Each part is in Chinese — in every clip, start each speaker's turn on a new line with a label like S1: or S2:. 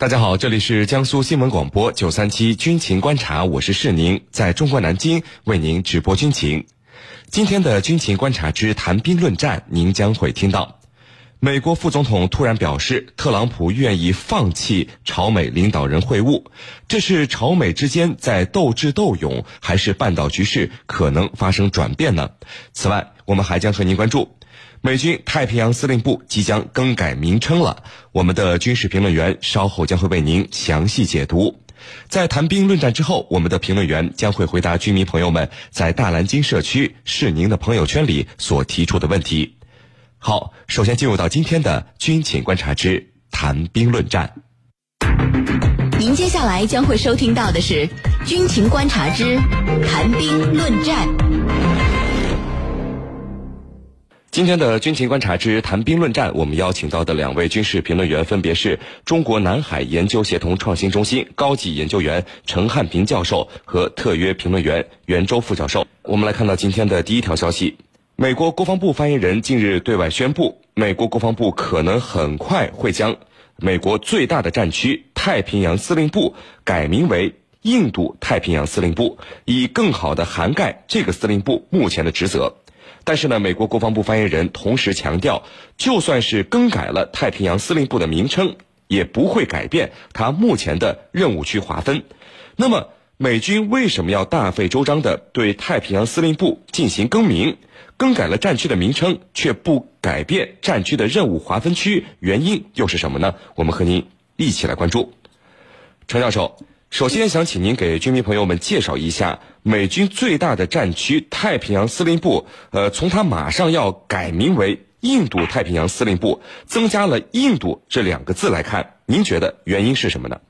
S1: 大家好，这里是江苏新闻广播九三七军情观察，我是世宁，在中国南京为您直播军情。今天的军情观察之谈兵论战，您将会听到：美国副总统突然表示，特朗普愿意放弃朝美领导人会晤，这是朝美之间在斗智斗勇，还是半岛局势可能发生转变呢？此外，我们还将和您关注。美军太平洋司令部即将更改名称了，我们的军事评论员稍后将会为您详细解读。在谈兵论战之后，我们的评论员将会回答军迷朋友们在大蓝鲸社区是您的朋友圈里所提出的问题。好，首先进入到今天的军情观察之谈兵论战。
S2: 您接下来将会收听到的是军情观察之谈兵论战。
S1: 今天的军情观察之谈兵论战，我们邀请到的两位军事评论员分别是中国南海研究协同创新中心高级研究员陈汉平教授和特约评论员袁周副教授。我们来看到今天的第一条消息：美国国防部发言人近日对外宣布，美国国防部可能很快会将美国最大的战区太平洋司令部改名为印度太平洋司令部，以更好的涵盖这个司令部目前的职责。但是呢，美国国防部发言人同时强调，就算是更改了太平洋司令部的名称，也不会改变它目前的任务区划分。那么，美军为什么要大费周章的对太平洋司令部进行更名？更改了战区的名称，却不改变战区的任务划分区，原因又是什么呢？我们和您一起来关注，程教授。首先，想请您给军迷朋友们介绍一下美军最大的战区太平洋司令部。呃，从它马上要改名为印度太平洋司令部，增加了“印度”这两个字来看，您觉得原因是什么呢？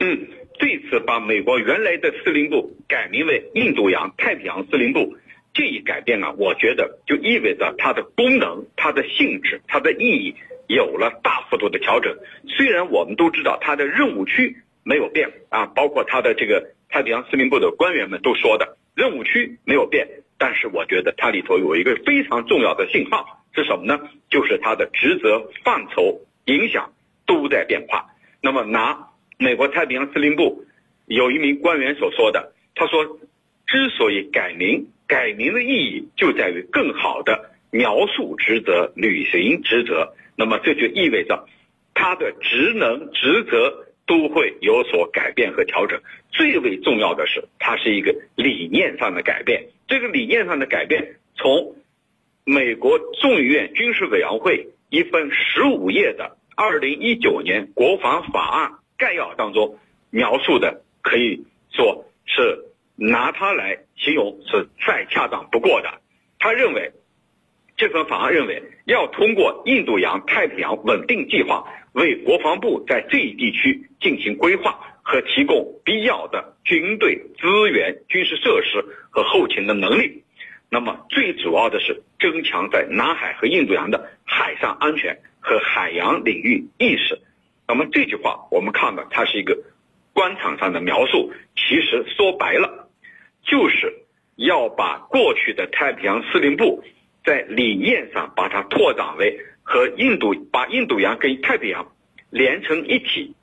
S3: 嗯，这次把美国原来的司令部改名为印度洋太平洋司令部，这一改变啊，我觉得就意味着它的功能、它的性质、它的意义有了大幅度的调整。虽然我们都知道它的任务区。没有变啊，包括他的这个太平洋司令部的官员们都说的，任务区没有变，但是我觉得它里头有一个非常重要的信号是什么呢？就是它的职责范畴、影响都在变化。那么拿美国太平洋司令部有一名官员所说的，他说，之所以改名，改名的意义就在于更好的描述职责、履行职责。那么这就意味着他的职能、职责。都会有所改变和调整。最为重要的是，它是一个理念上的改变。这个理念上的改变，从美国众议院军事委员会一份十五页的二零一九年国防法案概要当中描述的，可以说是拿它来形容是再恰当不过的。他认为，这份法案认为要通过印度洋太平洋稳定计划。为国防部在这一地区进行规划和提供必要的军队资源、军事设施和后勤的能力。那么，最主要的是增强在南海和印度洋的海上安全和海洋领域意识。那么这句话，我们看到它是一个官场上的描述，其实说白了，就是要把过去的太平洋司令部在理念上把它拓展为。和印度把印度洋跟太平洋连成一体，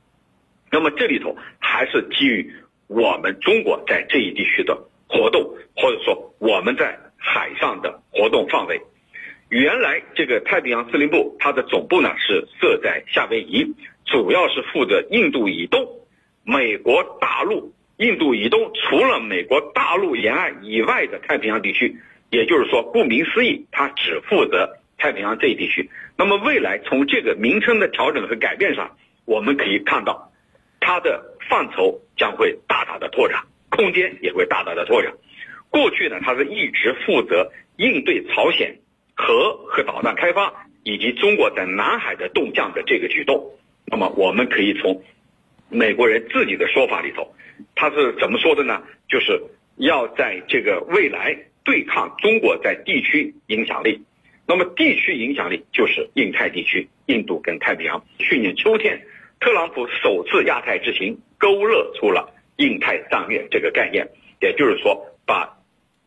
S3: 那么这里头还是基于我们中国在这一地区的活动，或者说我们在海上的活动范围。原来这个太平洋司令部它的总部呢是设在夏威夷，主要是负责印度以东、美国大陆、印度以东除了美国大陆沿岸以外的太平洋地区。也就是说，顾名思义，它只负责。太平洋这一地区，那么未来从这个名称的调整和改变上，我们可以看到，它的范畴将会大大的拓展，空间也会大大的拓展。过去呢，它是一直负责应对朝鲜核和导弹开发以及中国在南海的动向的这个举动。那么我们可以从美国人自己的说法里头，他是怎么说的呢？就是要在这个未来对抗中国在地区影响力。那么地区影响力就是印太地区，印度跟太平洋。去年秋天，特朗普首次亚太之行勾勒出了印太战略这个概念，也就是说，把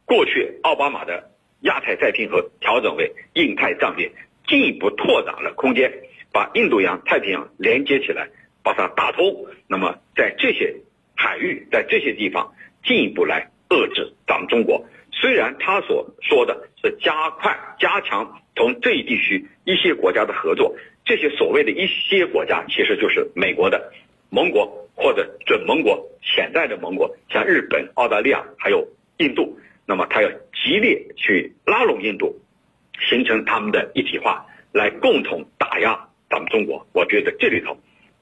S3: 过去奥巴马的亚太再平衡调整为印太战略，进一步拓展了空间，把印度洋、太平洋连接起来，把它打通。那么在这些海域，在这些地方进一步来遏制咱们中国。虽然他所说的是加快、加强同这一地区一些国家的合作，这些所谓的一些国家其实就是美国的盟国或者准盟国、潜在的盟国，像日本、澳大利亚还有印度。那么他要极力去拉拢印度，形成他们的一体化，来共同打压咱们中国。我觉得这里头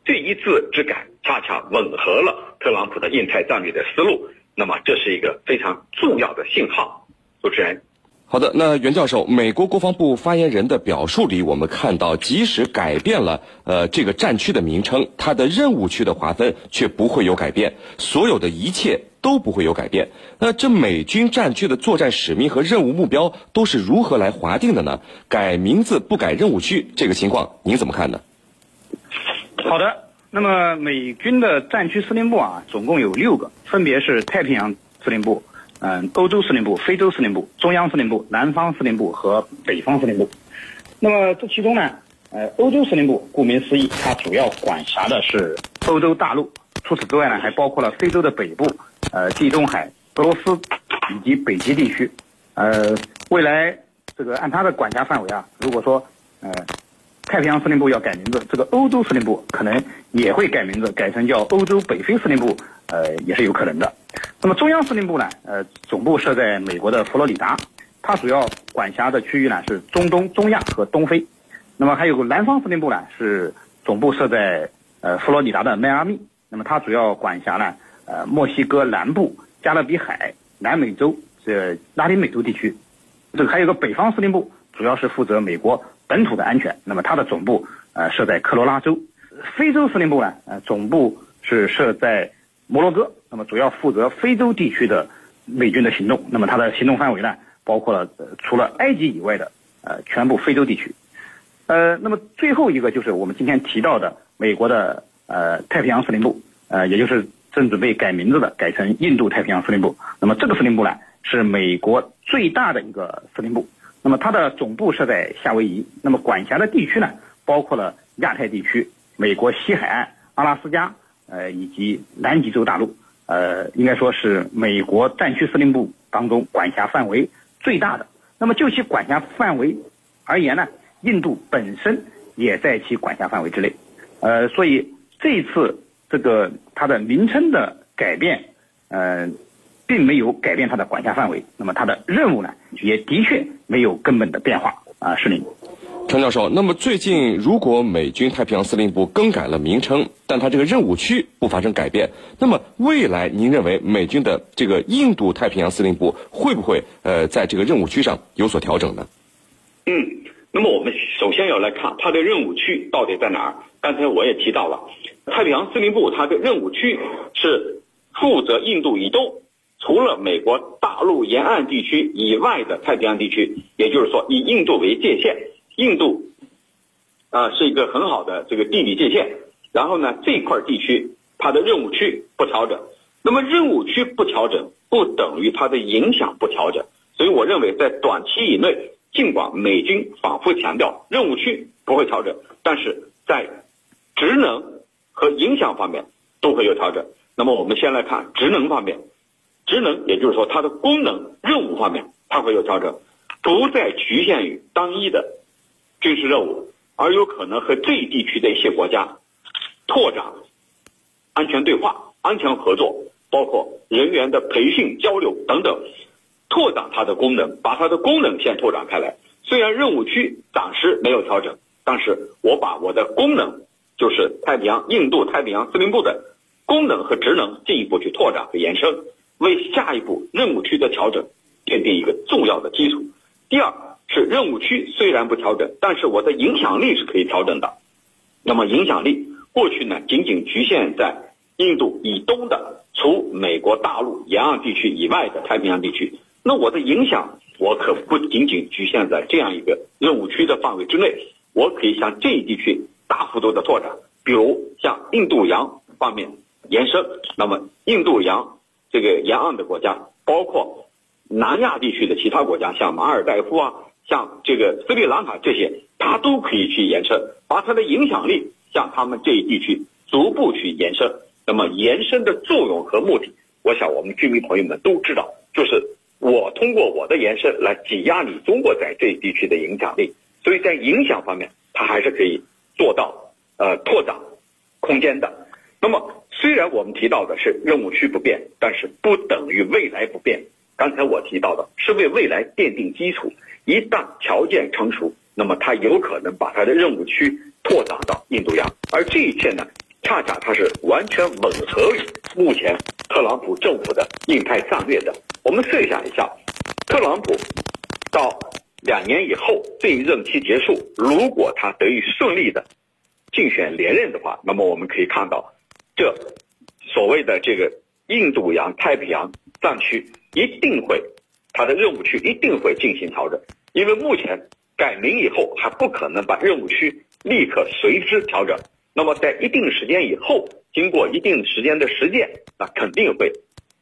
S3: 这一字之改，恰恰吻合了特朗普的印太战略的思路。那么这是一个非常重要的信号，主持人。
S1: 好的，那袁教授，美国国防部发言人的表述里，我们看到，即使改变了呃这个战区的名称，它的任务区的划分却不会有改变，所有的一切都不会有改变。那这美军战区的作战使命和任务目标都是如何来划定的呢？改名字不改任务区，这个情况您怎么看呢？
S4: 好的。那么美军的战区司令部啊，总共有六个，分别是太平洋司令部、嗯，欧洲司令部、非洲司令部、中央司令部、南方司令部和北方司令部。那么这其中呢，呃，欧洲司令部顾名思义，它主要管辖的是欧洲大陆。除此之外呢，还包括了非洲的北部、呃，地中海、俄罗斯以及北极地区。呃，未来这个按它的管辖范围啊，如果说呃。太平洋司令部要改名字，这个欧洲司令部可能也会改名字，改成叫欧洲北非司令部，呃，也是有可能的。那么中央司令部呢，呃，总部设在美国的佛罗里达，它主要管辖的区域呢是中东、中亚和东非。那么还有个南方司令部呢，是总部设在呃佛罗里达的迈阿密，那么它主要管辖呢呃墨西哥南部、加勒比海、南美洲这拉丁美洲地区。这个还有个北方司令部，主要是负责美国。本土的安全，那么它的总部呃设在科罗拉州，非洲司令部呢呃总部是设在摩洛哥，那么主要负责非洲地区的美军的行动，那么它的行动范围呢包括了除了埃及以外的呃全部非洲地区，呃那么最后一个就是我们今天提到的美国的呃太平洋司令部，呃也就是正准备改名字的改成印度太平洋司令部，那么这个司令部呢是美国最大的一个司令部。那么它的总部设在夏威夷，那么管辖的地区呢，包括了亚太地区、美国西海岸、阿拉斯加，呃，以及南极洲大陆，呃，应该说是美国战区司令部当中管辖范围最大的。那么就其管辖范围而言呢，印度本身也在其管辖范围之内，呃，所以这一次这个它的名称的改变，呃。并没有改变它的管辖范围，那么它的任务呢，也的确没有根本的变化啊，是您，
S1: 陈教授。那么最近如果美军太平洋司令部更改了名称，但它这个任务区不发生改变，那么未来您认为美军的这个印度太平洋司令部会不会呃在这个任务区上有所调整呢？
S3: 嗯，那么我们首先要来看它的任务区到底在哪儿。刚才我也提到了，太平洋司令部它的任务区是负责印度以东。除了美国大陆沿岸地区以外的太平洋地区，也就是说以印度为界限，印度啊是一个很好的这个地理界限。然后呢，这块地区它的任务区不调整，那么任务区不调整不等于它的影响不调整。所以我认为在短期以内，尽管美军反复强调任务区不会调整，但是在职能和影响方面都会有调整。那么我们先来看职能方面。职能，也就是说它的功能、任务方面，它会有调整，不再局限于单一的军事任务，而有可能和这一地区的一些国家拓展安全对话、安全合作，包括人员的培训、交流等等，拓展它的功能，把它的功能先拓展开来。虽然任务区暂时没有调整，但是我把我的功能，就是太平洋、印度太平洋司令部的功能和职能进一步去拓展和延伸。为下一步任务区的调整奠定一个重要的基础。第二是任务区虽然不调整，但是我的影响力是可以调整的。那么影响力过去呢，仅仅局限在印度以东的，除美国大陆沿岸地区以外的太平洋地区。那我的影响，我可不仅仅局限在这样一个任务区的范围之内，我可以向这一地区大幅度的拓展，比如向印度洋方面延伸。那么印度洋。这个沿岸的国家，包括南亚地区的其他国家，像马尔代夫啊，像这个斯里兰卡这些，它都可以去延伸，把它的影响力向他们这一地区逐步去延伸。那么延伸的作用和目的，我想我们居民朋友们都知道，就是我通过我的延伸来挤压你中国在这一地区的影响力。所以在影响方面，它还是可以做到呃拓展空间的。那么虽然我们提到的是任务区不变，但是不等于未来不变。刚才我提到的是为未来奠定基础，一旦条件成熟，那么它有可能把它的任务区拓展到印度洋，而这一切呢，恰恰它是完全吻合于目前特朗普政府的印太战略的。我们设想一下，特朗普到。两年以后，这一任期结束，如果他得以顺利的竞选连任的话，那么我们可以看到，这所谓的这个印度洋太平洋战区一定会，它的任务区一定会进行调整，因为目前改名以后还不可能把任务区立刻随之调整，那么在一定时间以后，经过一定时间的实践，那肯定会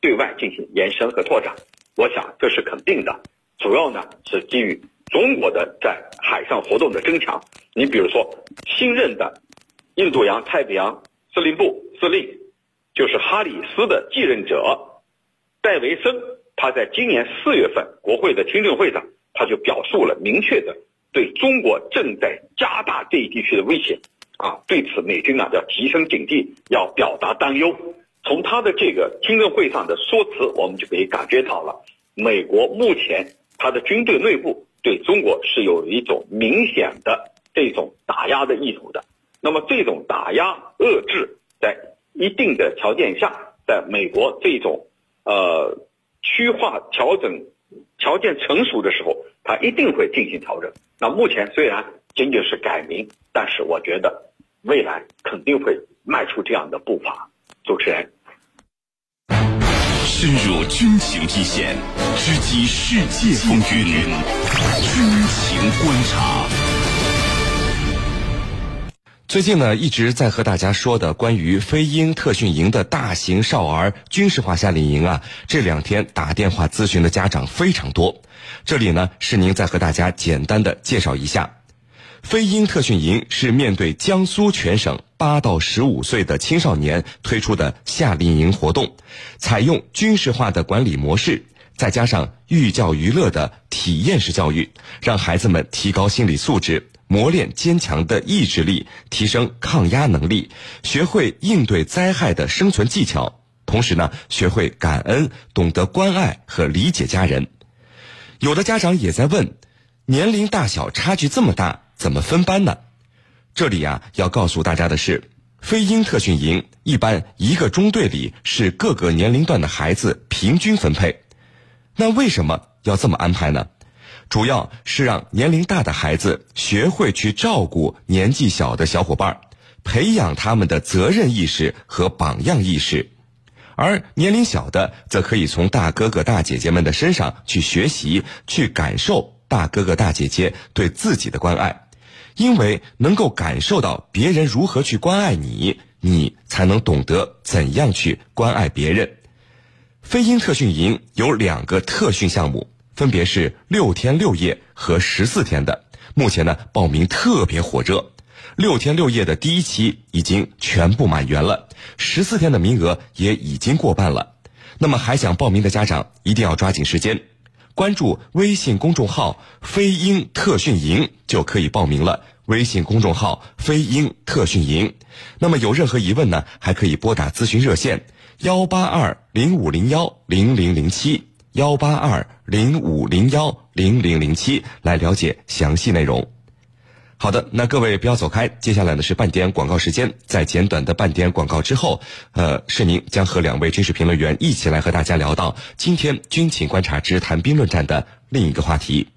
S3: 对外进行延伸和拓展，我想这是肯定的，主要呢是基于。中国的在海上活动的增强，你比如说新任的印度洋太平洋司令部司令，就是哈里斯的继任者戴维森，他在今年四月份国会的听证会上，他就表述了明确的对中国正在加大这一地区的威胁啊，对此美军呢要提升警惕，要表达担忧。从他的这个听证会上的说辞，我们就可以感觉到了，美国目前他的军队内部。对中国是有一种明显的这种打压的意图的，那么这种打压遏制，在一定的条件下，在美国这种呃区划调整条件成熟的时候，它一定会进行调整。那目前虽然仅仅是改名，但是我觉得未来肯定会迈出这样的步伐。主持人。
S5: 深入军情一线，直击世界风云，军情观察。
S1: 最近呢，一直在和大家说的关于飞鹰特训营的大型少儿军事化夏令营啊，这两天打电话咨询的家长非常多。这里呢，是您再和大家简单的介绍一下。飞鹰特训营是面对江苏全省八到十五岁的青少年推出的夏令营活动，采用军事化的管理模式，再加上寓教于乐的体验式教育，让孩子们提高心理素质，磨练坚强的意志力，提升抗压能力，学会应对灾害的生存技巧，同时呢，学会感恩，懂得关爱和理解家人。有的家长也在问，年龄大小差距这么大。怎么分班呢？这里呀，要告诉大家的是，飞鹰特训营一般一个中队里是各个年龄段的孩子平均分配。那为什么要这么安排呢？主要是让年龄大的孩子学会去照顾年纪小的小伙伴，培养他们的责任意识和榜样意识，而年龄小的则可以从大哥哥大姐姐们的身上去学习，去感受大哥哥大姐姐对自己的关爱。因为能够感受到别人如何去关爱你，你才能懂得怎样去关爱别人。飞鹰特训营有两个特训项目，分别是六天六夜和十四天的。目前呢，报名特别火热。六天六夜的第一期已经全部满员了，十四天的名额也已经过半了。那么还想报名的家长一定要抓紧时间。关注微信公众号“飞鹰特训营”就可以报名了。微信公众号“飞鹰特训营”，那么有任何疑问呢？还可以拨打咨询热线幺八二零五零幺零零零七幺八二零五零幺零零零七来了解详细内容。好的，那各位不要走开，接下来呢是半点广告时间，在简短的半点广告之后，呃，是宁将和两位军事评论员一起来和大家聊到今天军情观察之谈兵论战的另一个话题。